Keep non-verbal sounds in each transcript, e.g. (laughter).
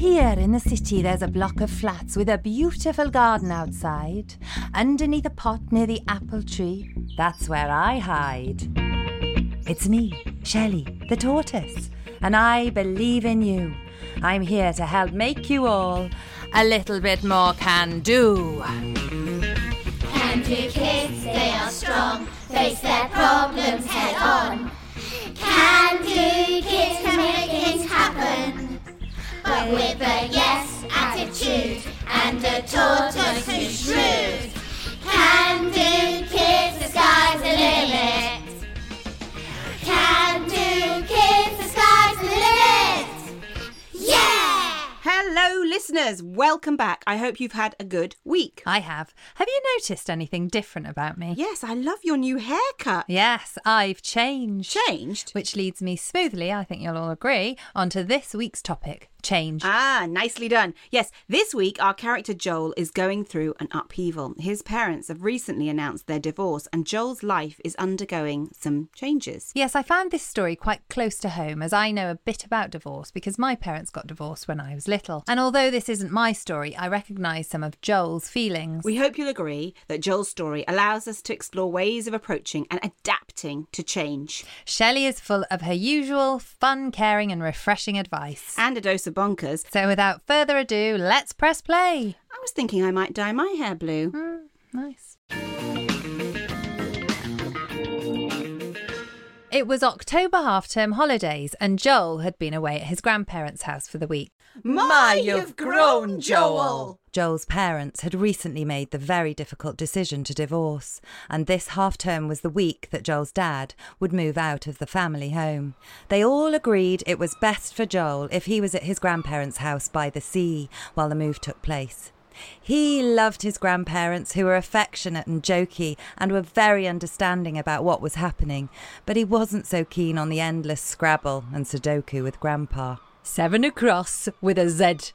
Here in the city, there's a block of flats with a beautiful garden outside. Underneath a pot near the apple tree, that's where I hide. It's me, Shelly, the tortoise, and I believe in you. I'm here to help make you all a little bit more can do. Can do kids, they are strong, face their problems head on. Can do kids can make things happen, but with a yes attitude and a tortoise who's shrewd. Can do kids, the sky's the limit. Hello, listeners. Welcome back. I hope you've had a good week. I have. Have you noticed anything different about me? Yes, I love your new haircut. Yes, I've changed. Changed? Which leads me smoothly, I think you'll all agree, onto this week's topic change. Ah, nicely done. Yes, this week our character Joel is going through an upheaval. His parents have recently announced their divorce, and Joel's life is undergoing some changes. Yes, I found this story quite close to home as I know a bit about divorce because my parents got divorced when I was little. And although this isn't my story, I recognise some of Joel's feelings. We hope you'll agree that Joel's story allows us to explore ways of approaching and adapting to change. Shelly is full of her usual fun, caring, and refreshing advice. And a dose of bonkers. So without further ado, let's press play. I was thinking I might dye my hair blue. Mm, nice. It was October half term holidays, and Joel had been away at his grandparents' house for the week. My, you've grown, Joel! Joel's parents had recently made the very difficult decision to divorce, and this half term was the week that Joel's dad would move out of the family home. They all agreed it was best for Joel if he was at his grandparents' house by the sea while the move took place. He loved his grandparents, who were affectionate and jokey and were very understanding about what was happening, but he wasn't so keen on the endless Scrabble and Sudoku with Grandpa. Seven across with a Z.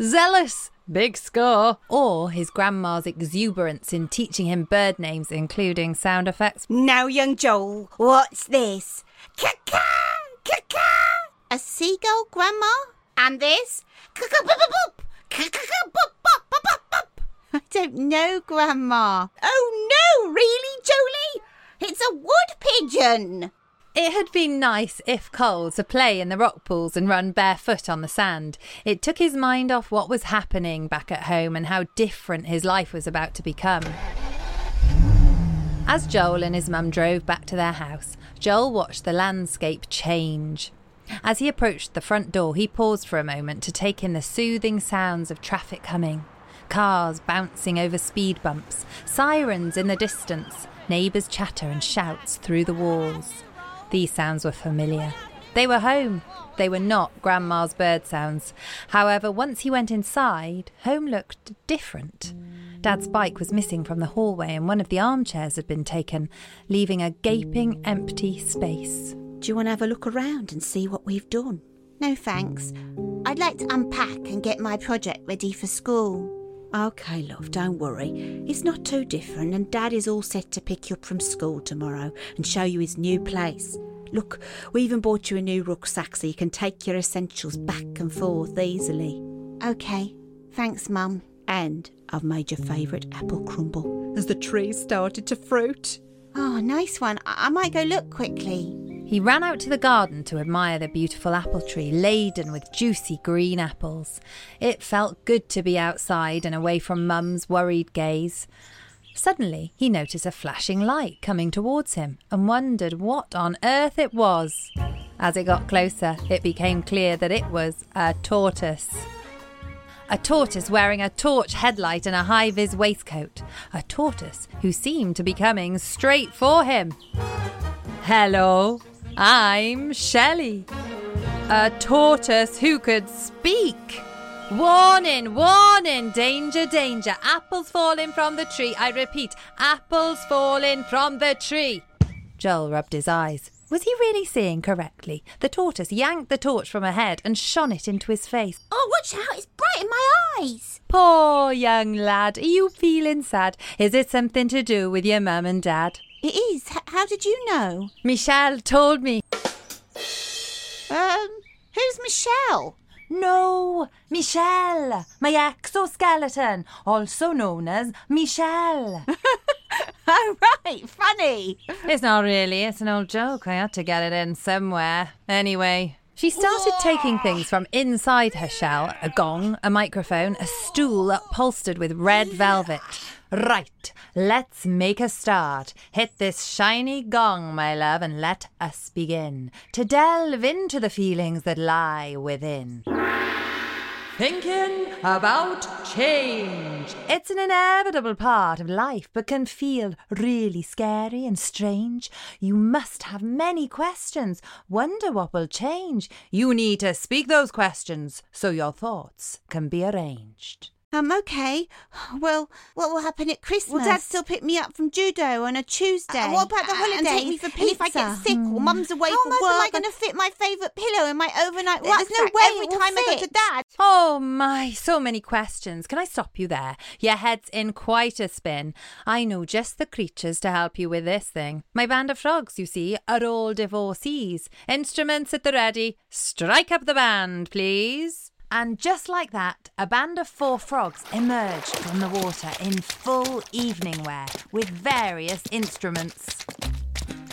Zealous! Big score! Or his grandma's exuberance in teaching him bird names, including sound effects. Now, young Joel, what's this? Caca! Caca! A seagull, Grandma? And this? I don't know, Grandma. Oh no, really, Jolie? It's a wood pigeon. It had been nice, if cold, to play in the rock pools and run barefoot on the sand. It took his mind off what was happening back at home and how different his life was about to become. As Joel and his mum drove back to their house, Joel watched the landscape change. As he approached the front door, he paused for a moment to take in the soothing sounds of traffic coming. Cars bouncing over speed bumps, sirens in the distance, neighbours' chatter and shouts through the walls. These sounds were familiar. They were home. They were not Grandma's bird sounds. However, once he went inside, home looked different. Dad's bike was missing from the hallway and one of the armchairs had been taken, leaving a gaping empty space. Do you want to have a look around and see what we've done? No, thanks. I'd like to unpack and get my project ready for school. Okay, love, don't worry. It's not too different, and Dad is all set to pick you up from school tomorrow and show you his new place. Look, we even bought you a new rucksack so you can take your essentials back and forth easily. Okay, thanks, Mum. And I've made your favourite apple crumble as the trees started to fruit. Oh, nice one. I, I might go look quickly. He ran out to the garden to admire the beautiful apple tree laden with juicy green apples. It felt good to be outside and away from Mum's worried gaze. Suddenly, he noticed a flashing light coming towards him and wondered what on earth it was. As it got closer, it became clear that it was a tortoise. A tortoise wearing a torch headlight and a high vis waistcoat. A tortoise who seemed to be coming straight for him. Hello, I'm Shelly. A tortoise who could speak. Warning, warning, danger, danger. Apples falling from the tree. I repeat, apples falling from the tree. Joel rubbed his eyes. Was he really seeing correctly? The tortoise yanked the torch from her head and shone it into his face. Oh, watch out, it's bright in my eyes. Poor young lad, are you feeling sad? Is it something to do with your mum and dad? It is. H- how did you know? Michelle told me. Um, who's Michelle? No, Michelle, my exoskeleton, also known as Michelle. (laughs) Oh, right, funny. it's not really, it's an old joke. I had to get it in somewhere. Anyway, she started taking things from inside her shell a gong, a microphone, a stool upholstered with red velvet. Right, let's make a start. Hit this shiny gong, my love, and let us begin to delve into the feelings that lie within. Thinking about change. It's an inevitable part of life, but can feel really scary and strange. You must have many questions, wonder what will change. You need to speak those questions so your thoughts can be arranged. Um, okay. (sighs) Well, what will happen at Christmas? Will Dad still pick me up from judo on a Tuesday? Uh, what about the holidays? And take me for And pizza? if I get sick or Mum's away How for on earth work? am I going to fit my favourite pillow in my overnight There's no way every it will time I go to. Dad? Oh my, so many questions. Can I stop you there? Your head's in quite a spin. I know just the creatures to help you with this thing. My band of frogs, you see, are all divorcees. Instruments at the ready. Strike up the band, please. And just like that, a band of four frogs emerged from the water in full evening wear with various instruments.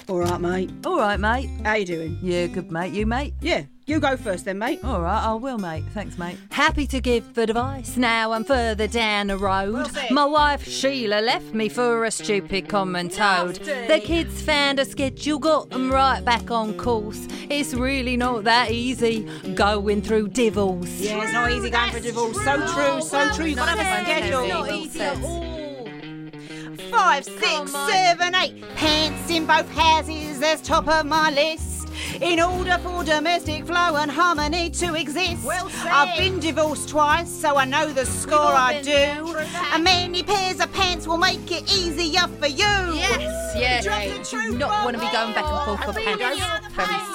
All right, mate. All right, mate. How you doing? Yeah, good, mate. You, mate? Yeah, you go first then, mate. All right, I will, mate. Thanks, mate. Happy to give for advice. Now I'm further down the road. My wife Sheila left me for a stupid common toad. The kids found a schedule, got them right back on course. It's really not that easy going through divorce. Yeah, it's not easy going for divorce. So true, so true. You've got to have a schedule. Not easy at all. Five, six, seven, eight. Pants in both houses, that's top of my list. In order for domestic flow and harmony to exist. Well. I've been divorced twice, so I know the score I do. And many pairs of pants will make it easier for you. Yes, yeah. Drop the You do not want to be going back and forth for pants. Very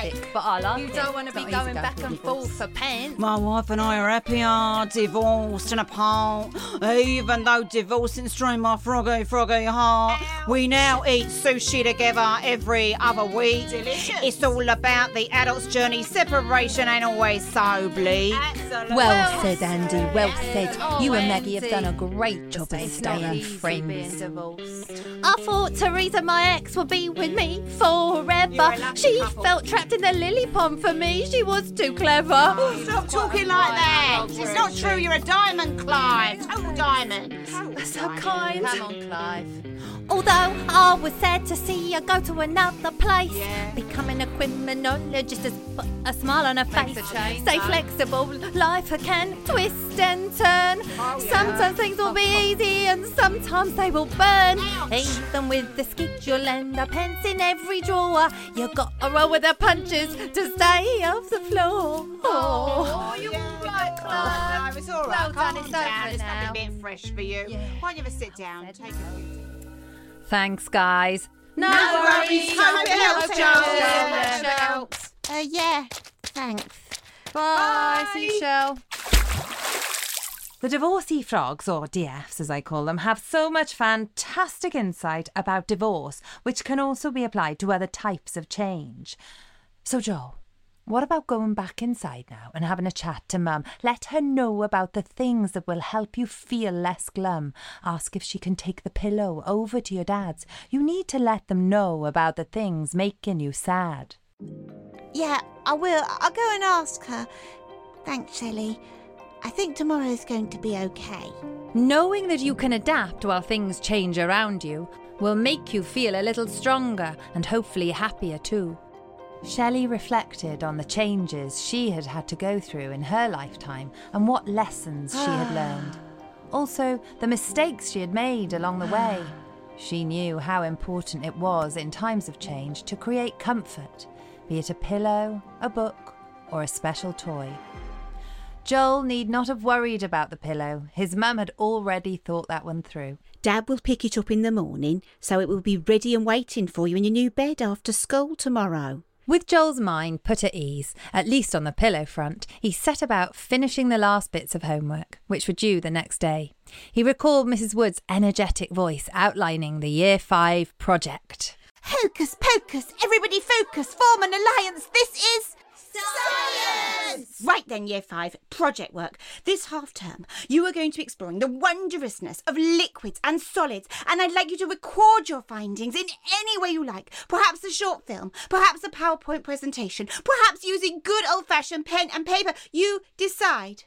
specific, but I like You it. don't want to be not easy going back and forth for pants. My wife and I are happy, are divorced and apart. Even though divorcing strained my froggy, froggy heart. We now eat sushi together every other week. Delicious. It's all about the adult's journey. Separation ain't always so bleak. Well said, Andy. Well said. Oh, you and Maggie have Andy. done a great job of It's not staying easy being friends. divorced. I thought Teresa, my ex, would be with me forever. You're a lucky She couple. felt trapped in the lily pond for me. She was too clever. (gasps) Stop talking like that. It's not true. You're a diamond, Clive. Total diamond. so kind. Come on, Clive. Although I was sad to see her go to another place, becoming a criminologist has put a smile on her face. a change, Stay huh? flexible, life can twist and turn. Oh, sometimes things will be (laughs) easy and sometimes they will burn. Even with the schedule and the pants in every drawer, you gotta roll with the punches to stay off the floor. Oh, you're right, Clive. it's all right. Well done, it's down. over It's now. a bit fresh for you. Why don't you ever sit down? Take a Thanks, guys. no, worries. Hope it helps, Joel. Joel. Uh, yeah, thanks. Bye, seashell. The divorcee frogs, or DFs as I call them, have so much fantastic insight about divorce, which can also be applied to other types of change. So, Joe, what about going back inside now and having a chat to Mum? Let her know about the things that will help you feel less glum. Ask if she can take the pillow over to your dad's. You need to let them know about the things making you sad. Yeah, I will. I'll go and ask her. Thanks, Shelly. I think tomorrow's going to be okay. Knowing that you can adapt while things change around you will make you feel a little stronger and hopefully happier too. Shelly reflected on the changes she had had to go through in her lifetime and what lessons she had (sighs) learned. Also, the mistakes she had made along the way. (sighs) She knew how important it was in times of change to create comfort, be it a pillow, a book, or a special toy. Joel need not have worried about the pillow. His mum had already thought that one through. Dad will pick it up in the morning, so it will be ready and waiting for you in your new bed after school tomorrow. With Joel's mind put at ease, at least on the pillow front, he set about finishing the last bits of homework, which were due the next day. He recalled Mrs. Wood's energetic voice outlining the Year 5 project. Hocus pocus, everybody focus, form an alliance. This is Science! Right then, year five, project work. This half term, you are going to be exploring the wondrousness of liquids and solids, and I'd like you to record your findings in any way you like. Perhaps a short film, perhaps a PowerPoint presentation, perhaps using good old fashioned pen and paper. You decide.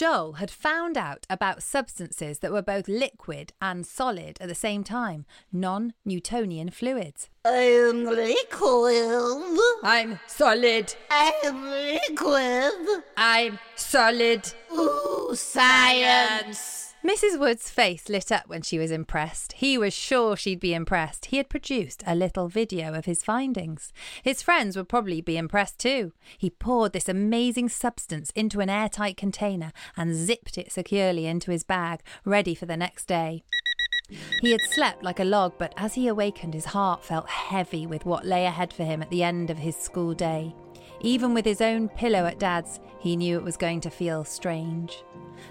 Joel had found out about substances that were both liquid and solid at the same time non Newtonian fluids. I'm liquid. I'm solid. I'm liquid. I'm solid. Ooh, science. Mrs. Wood's face lit up when she was impressed. He was sure she'd be impressed. He had produced a little video of his findings. His friends would probably be impressed too. He poured this amazing substance into an airtight container and zipped it securely into his bag, ready for the next day. He had slept like a log, but as he awakened, his heart felt heavy with what lay ahead for him at the end of his school day. Even with his own pillow at Dad's, he knew it was going to feel strange.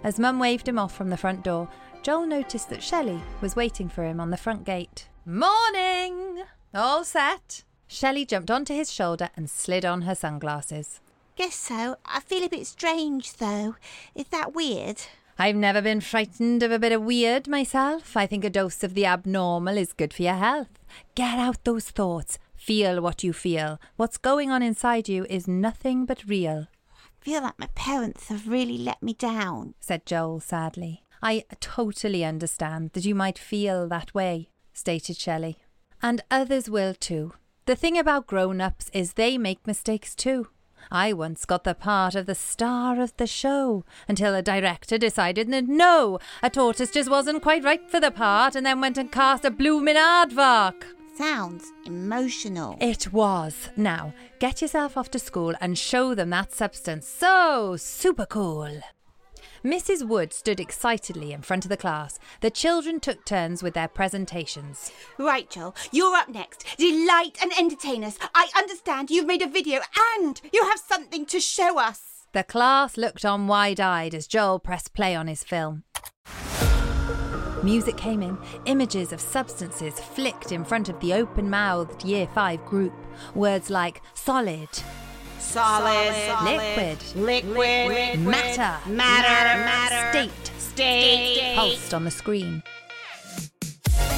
As Mum waved him off from the front door, Joel noticed that Shelly was waiting for him on the front gate. Morning! All set? Shelly jumped onto his shoulder and slid on her sunglasses. Guess so. I feel a bit strange though. Is that weird? I've never been frightened of a bit of weird myself. I think a dose of the abnormal is good for your health. Get out those thoughts. Feel what you feel. What's going on inside you is nothing but real, I feel like my parents have really let me down. said Joel sadly. I totally understand that you might feel that way, stated Shelly. And others will too. The thing about grown ups is they make mistakes too. I once got the part of the star of the show until a director decided that no, a tortoise just wasn't quite right for the part and then went and cast a bloomin' aardvark. Sounds emotional. It was. Now, get yourself off to school and show them that substance. So super cool. Mrs. Wood stood excitedly in front of the class. The children took turns with their presentations. Right, Joel, you're up next. Delight and entertain us. I understand you've made a video and you have something to show us. The class looked on wide eyed as Joel pressed play on his film. Music came in, images of substances flicked in front of the open mouthed Year 5 group. Words like solid, Solid, liquid, liquid, matter, matter, matter, state, state, pulsed on the screen.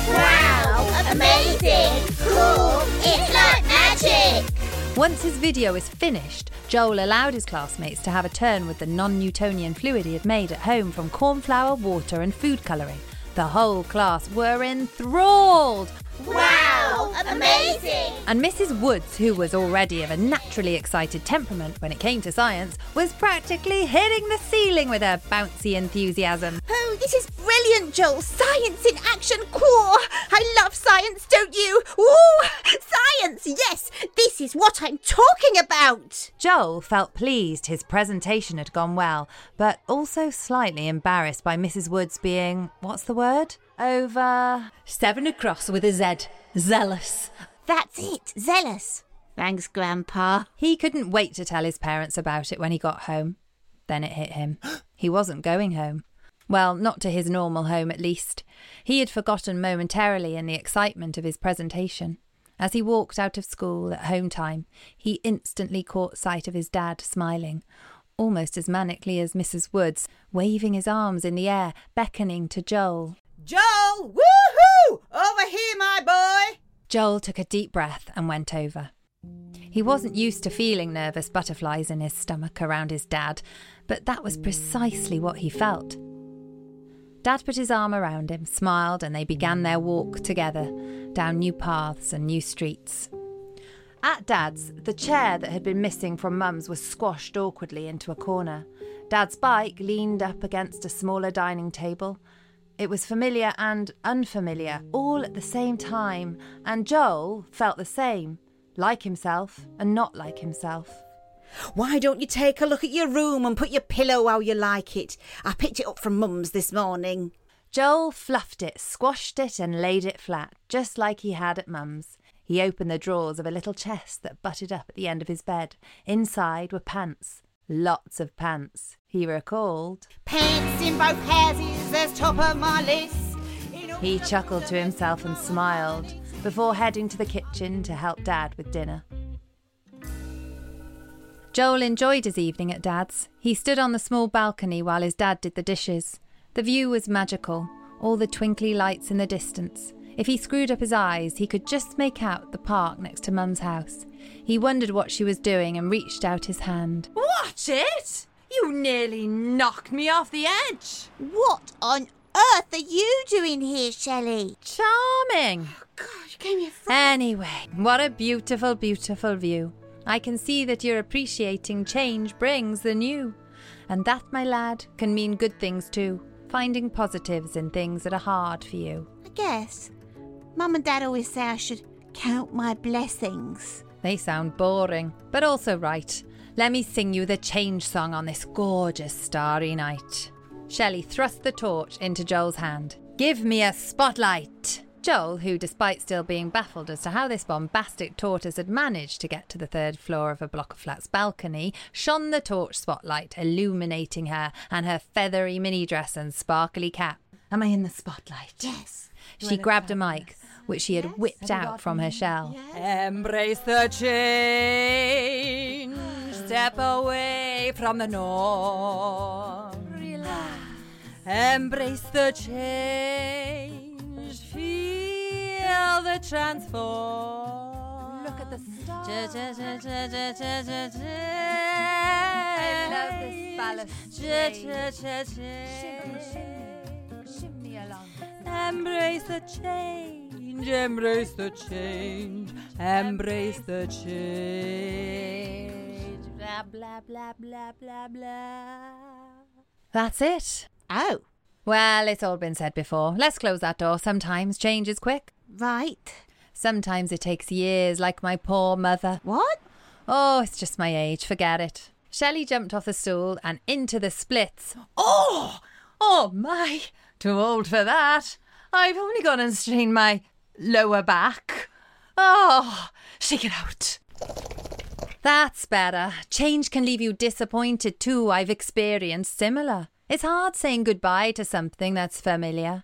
Wow! Amazing! Cool! It's like magic! Once his video was finished, Joel allowed his classmates to have a turn with the non Newtonian fluid he had made at home from cornflour, water, and food colouring. The whole class were enthralled. Wow! Amazing! And Mrs. Woods, who was already of a naturally excited temperament when it came to science, was practically hitting the ceiling with her bouncy enthusiasm. Oh, this is brilliant, Joel. Science in action. Cool. I love science, don't you? Ooh, science. Yes, this is what I'm talking about. Joel felt pleased his presentation had gone well, but also slightly embarrassed by Mrs. Woods being, what's the word? Over. Seven across with a Z. Zealous. That's it. Zealous. Thanks, Grandpa. He couldn't wait to tell his parents about it when he got home. Then it hit him. (gasps) He wasn't going home. Well, not to his normal home, at least. He had forgotten momentarily in the excitement of his presentation. As he walked out of school at home time, he instantly caught sight of his dad smiling, almost as manically as Mrs. Woods, waving his arms in the air, beckoning to Joel. Joel! Woohoo! Over here, my boy! Joel took a deep breath and went over. He wasn't used to feeling nervous butterflies in his stomach around his dad, but that was precisely what he felt. Dad put his arm around him, smiled, and they began their walk together down new paths and new streets. At Dad's, the chair that had been missing from Mum's was squashed awkwardly into a corner. Dad's bike leaned up against a smaller dining table. It was familiar and unfamiliar, all at the same time, and Joel felt the same like himself and not like himself. Why don't you take a look at your room and put your pillow how you like it? I picked it up from Mum's this morning. Joel fluffed it, squashed it, and laid it flat, just like he had at Mum's. He opened the drawers of a little chest that butted up at the end of his bed. Inside were pants. Lots of pants, he recalled. Pants in both houses, there's top of my list. He chuckled to himself and smiled before heading to the kitchen to help Dad with dinner. Joel enjoyed his evening at Dad's. He stood on the small balcony while his dad did the dishes. The view was magical, all the twinkly lights in the distance. If he screwed up his eyes, he could just make out the park next to Mum's house. He wondered what she was doing and reached out his hand. Watch it! You nearly knocked me off the edge. What on earth are you doing here, Shelly? Charming! Oh, God, you gave me a fright. Anyway, what a beautiful, beautiful view. I can see that you're appreciating change brings the new. And that, my lad, can mean good things too. Finding positives in things that are hard for you. I guess. Mum and Dad always say I should count my blessings. They sound boring, but also right. Let me sing you the change song on this gorgeous starry night. Shelly thrust the torch into Joel's hand. Give me a spotlight! Joel, who, despite still being baffled as to how this bombastic tortoise had managed to get to the third floor of a block of flats balcony, shone the torch spotlight, illuminating her and her feathery mini dress and sparkly cap. Am I in the spotlight? Yes. She grabbed a mic, which she had whipped out from her shell. Embrace the change. Step away from the norm. Embrace the change. The transform. Look at the stars. I love this balustrade. Shimmy along. Embrace the change, embrace the change, embrace the change. Blah, blah, blah, blah, blah, blah. That's it. Oh, Well, it's all been said before. Let's close that door. Sometimes change is quick. right. Sometimes it takes years, like my poor mother. What? Oh, it's just my age. Forget it. Shelly jumped off the stool and into the splits. Oh, oh my, too old for that. I've only gone and strained my lower back. Oh, shake it out. That's better. Change can leave you disappointed too. I've experienced similar. It's hard saying goodbye to something that's familiar.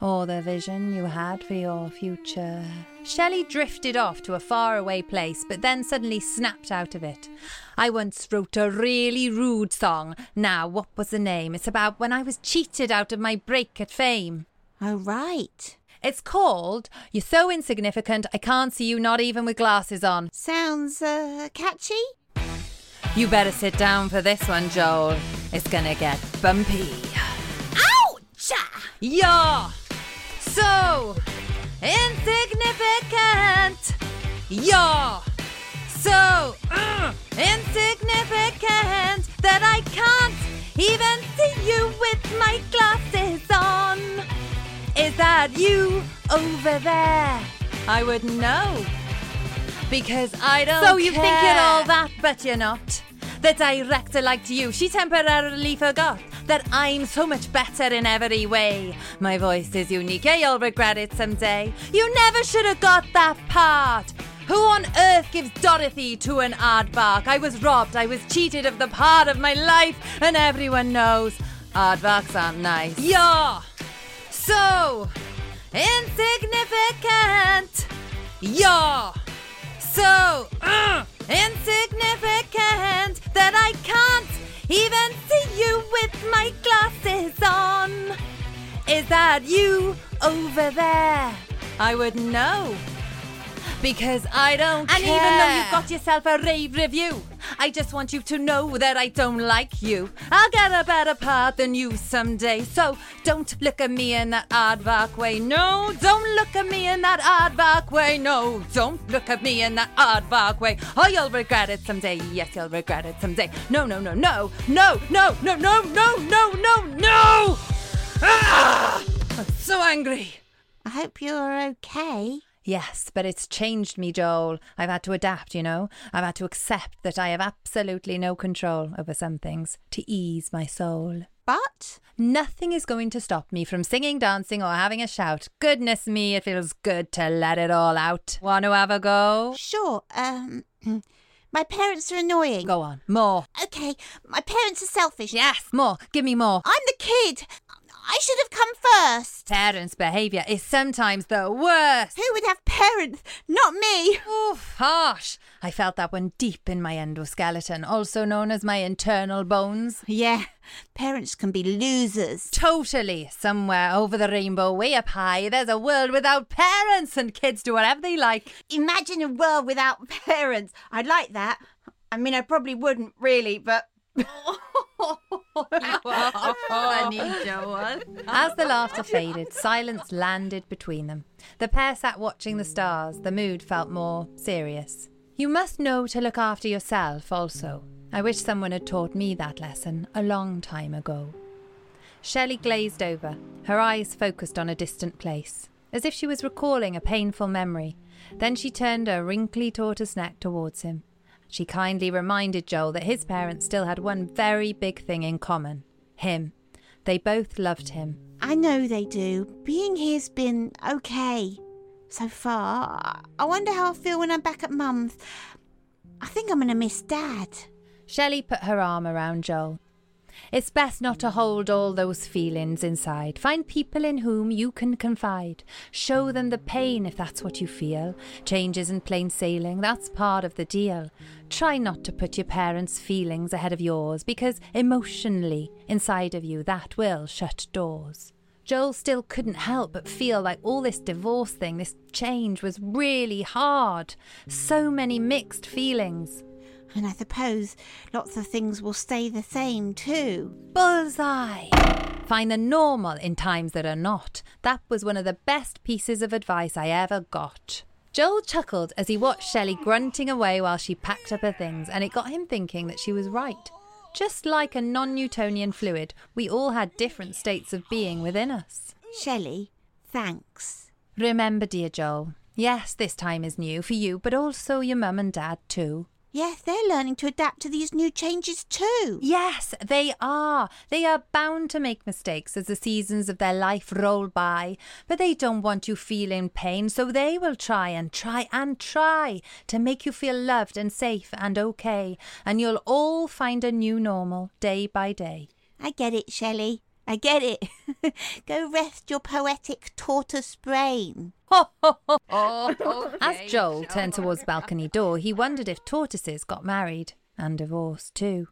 Or the vision you had for your future. Shelly drifted off to a faraway place, but then suddenly snapped out of it. I once wrote a really rude song. Now, what was the name? It's about when I was cheated out of my break at fame. Oh, right. It's called You're So Insignificant, I Can't See You Not Even With Glasses On. Sounds uh, catchy. You better sit down for this one, Joel. It's gonna get bumpy. Ouch! You're so insignificant. You're so uh, insignificant that I can't even see you with my glasses on. Is that you over there? I wouldn't know. Because I don't So you think you're all that, but you're not. The director liked you. She temporarily forgot that I'm so much better in every way. My voice is unique. Yeah, you'll regret it someday. You never should have got that part. Who on earth gives Dorothy to an aardvark? I was robbed. I was cheated of the part of my life, and everyone knows aardvarks aren't nice. You're so insignificant. You're so uh, insignificant that I can't even see you with my glasses on. Is that you over there? I wouldn't know. Because I don't care. and care. even though you've got yourself a rave review, I just want you to know that I don't like you. I'll get a better part than you someday. So don't look at me in that aardvark way. No, don't look at me in that aardvark way. No, don't look at me in that aardvark way. Oh, you'll regret it someday. Yes, you'll regret it someday. No, no, no, no, no, no, no, no, no, no, no, no! Ah! I'm so angry. I hope you're okay. Yes, but it's changed me, Joel. I've had to adapt, you know. I've had to accept that I have absolutely no control over some things to ease my soul. But Nothing is going to stop me from singing, dancing, or having a shout. Goodness me, it feels good to let it all out. Want to have a go? sure, um, (clears throat) my parents are annoying. Go on. More. Okay, my parents are selfish. Yes, more. Give me more. I'm the kid. I should have come first. Parents' behaviour is sometimes the worst. Who would have parents? Not me. Oof, harsh. I felt that one deep in my endoskeleton, also known as my internal bones. Yeah, parents can be losers. Totally. Somewhere over the rainbow, way up high, there's a world without parents and kids do whatever they like. Imagine a world without (laughs) parents. I'd like that. I mean, I probably wouldn't really, but. (laughs) Funny. (laughs) As the laughter faded, silence landed between them. The pair sat watching the stars. The mood felt more serious. You must know to look after yourself also. I wish someone had taught me that lesson a long time ago. Shelly glazed over, her eyes focused on a distant place, as if she was recalling a painful memory. Then she turned her wrinkly tortoise neck towards him. She kindly reminded Joel that his parents still had one very big thing in common him. They both loved him. I know they do. Being here's been okay so far. I wonder how I'll feel when I'm back at Mum's. I think I'm going to miss Dad. Shelly put her arm around Joel. It's best not to hold all those feelings inside. Find people in whom you can confide. Show them the pain if that's what you feel. Change isn't plain sailing, that's part of the deal. Try not to put your parents' feelings ahead of yours because emotionally, inside of you, that will shut doors. Joel still couldn't help but feel like all this divorce thing, this change was really hard. So many mixed feelings. And I suppose lots of things will stay the same too. Bullseye! Find the normal in times that are not. That was one of the best pieces of advice I ever got. Joel chuckled as he watched Shelly grunting away while she packed up her things, and it got him thinking that she was right. Just like a non Newtonian fluid, we all had different states of being within us. Shelly, thanks. Remember, dear Joel, yes, this time is new for you, but also your mum and dad too. Yes, they're learning to adapt to these new changes too. Yes, they are. They are bound to make mistakes as the seasons of their life roll by, but they don't want you feeling pain, so they will try and try and try to make you feel loved and safe and okay, and you'll all find a new normal day by day. I get it, Shelly. I get it. (laughs) Go rest your poetic tortoise brain. (laughs) Oh, As Joel turned towards the balcony door, he wondered if tortoises got married and divorced too.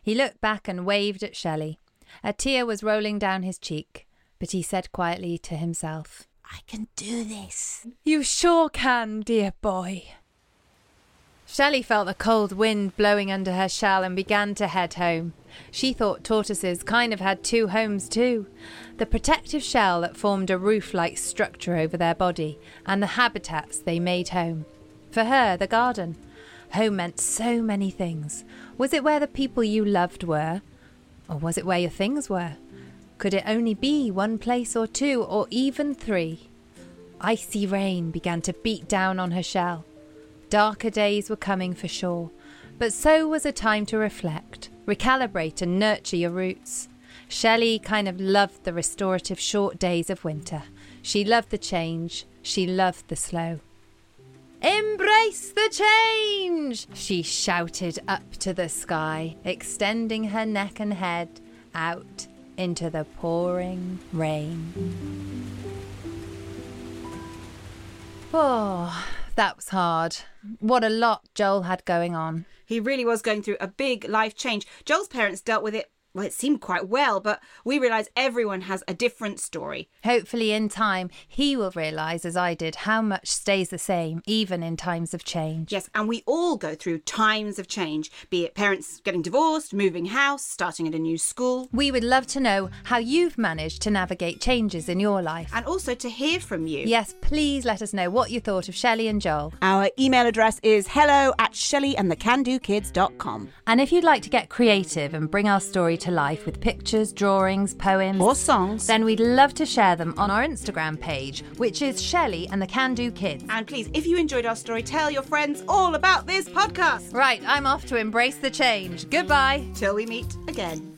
He looked back and waved at Shelly. A tear was rolling down his cheek, but he said quietly to himself, I can do this. You sure can, dear boy. Shelly felt the cold wind blowing under her shell and began to head home. She thought tortoises kind of had two homes too the protective shell that formed a roof like structure over their body, and the habitats they made home. For her, the garden. Home meant so many things. Was it where the people you loved were? Or was it where your things were? Could it only be one place or two, or even three? Icy rain began to beat down on her shell. Darker days were coming for sure, but so was a time to reflect, recalibrate, and nurture your roots. Shelly kind of loved the restorative short days of winter. She loved the change. She loved the slow. Embrace the change! She shouted up to the sky, extending her neck and head out into the pouring rain. Oh, that was hard. What a lot Joel had going on. He really was going through a big life change. Joel's parents dealt with it well, it seemed quite well, but we realise everyone has a different story. Hopefully, in time, he will realise, as I did, how much stays the same, even in times of change. Yes, and we all go through times of change, be it parents getting divorced, moving house, starting at a new school. We would love to know how you've managed to navigate changes in your life. And also to hear from you. Yes, please let us know what you thought of Shelly and Joel. Our email address is hello at shellyandthecandokids.com. And if you'd like to get creative and bring our story to life with pictures, drawings, poems, Or songs. then we'd love to share them on our Instagram page, which is Shelly and the Can Do Kids. And please, if you enjoyed our story, tell your friends all about this podcast. Right, I'm off to embrace the change. Goodbye. Till we meet again.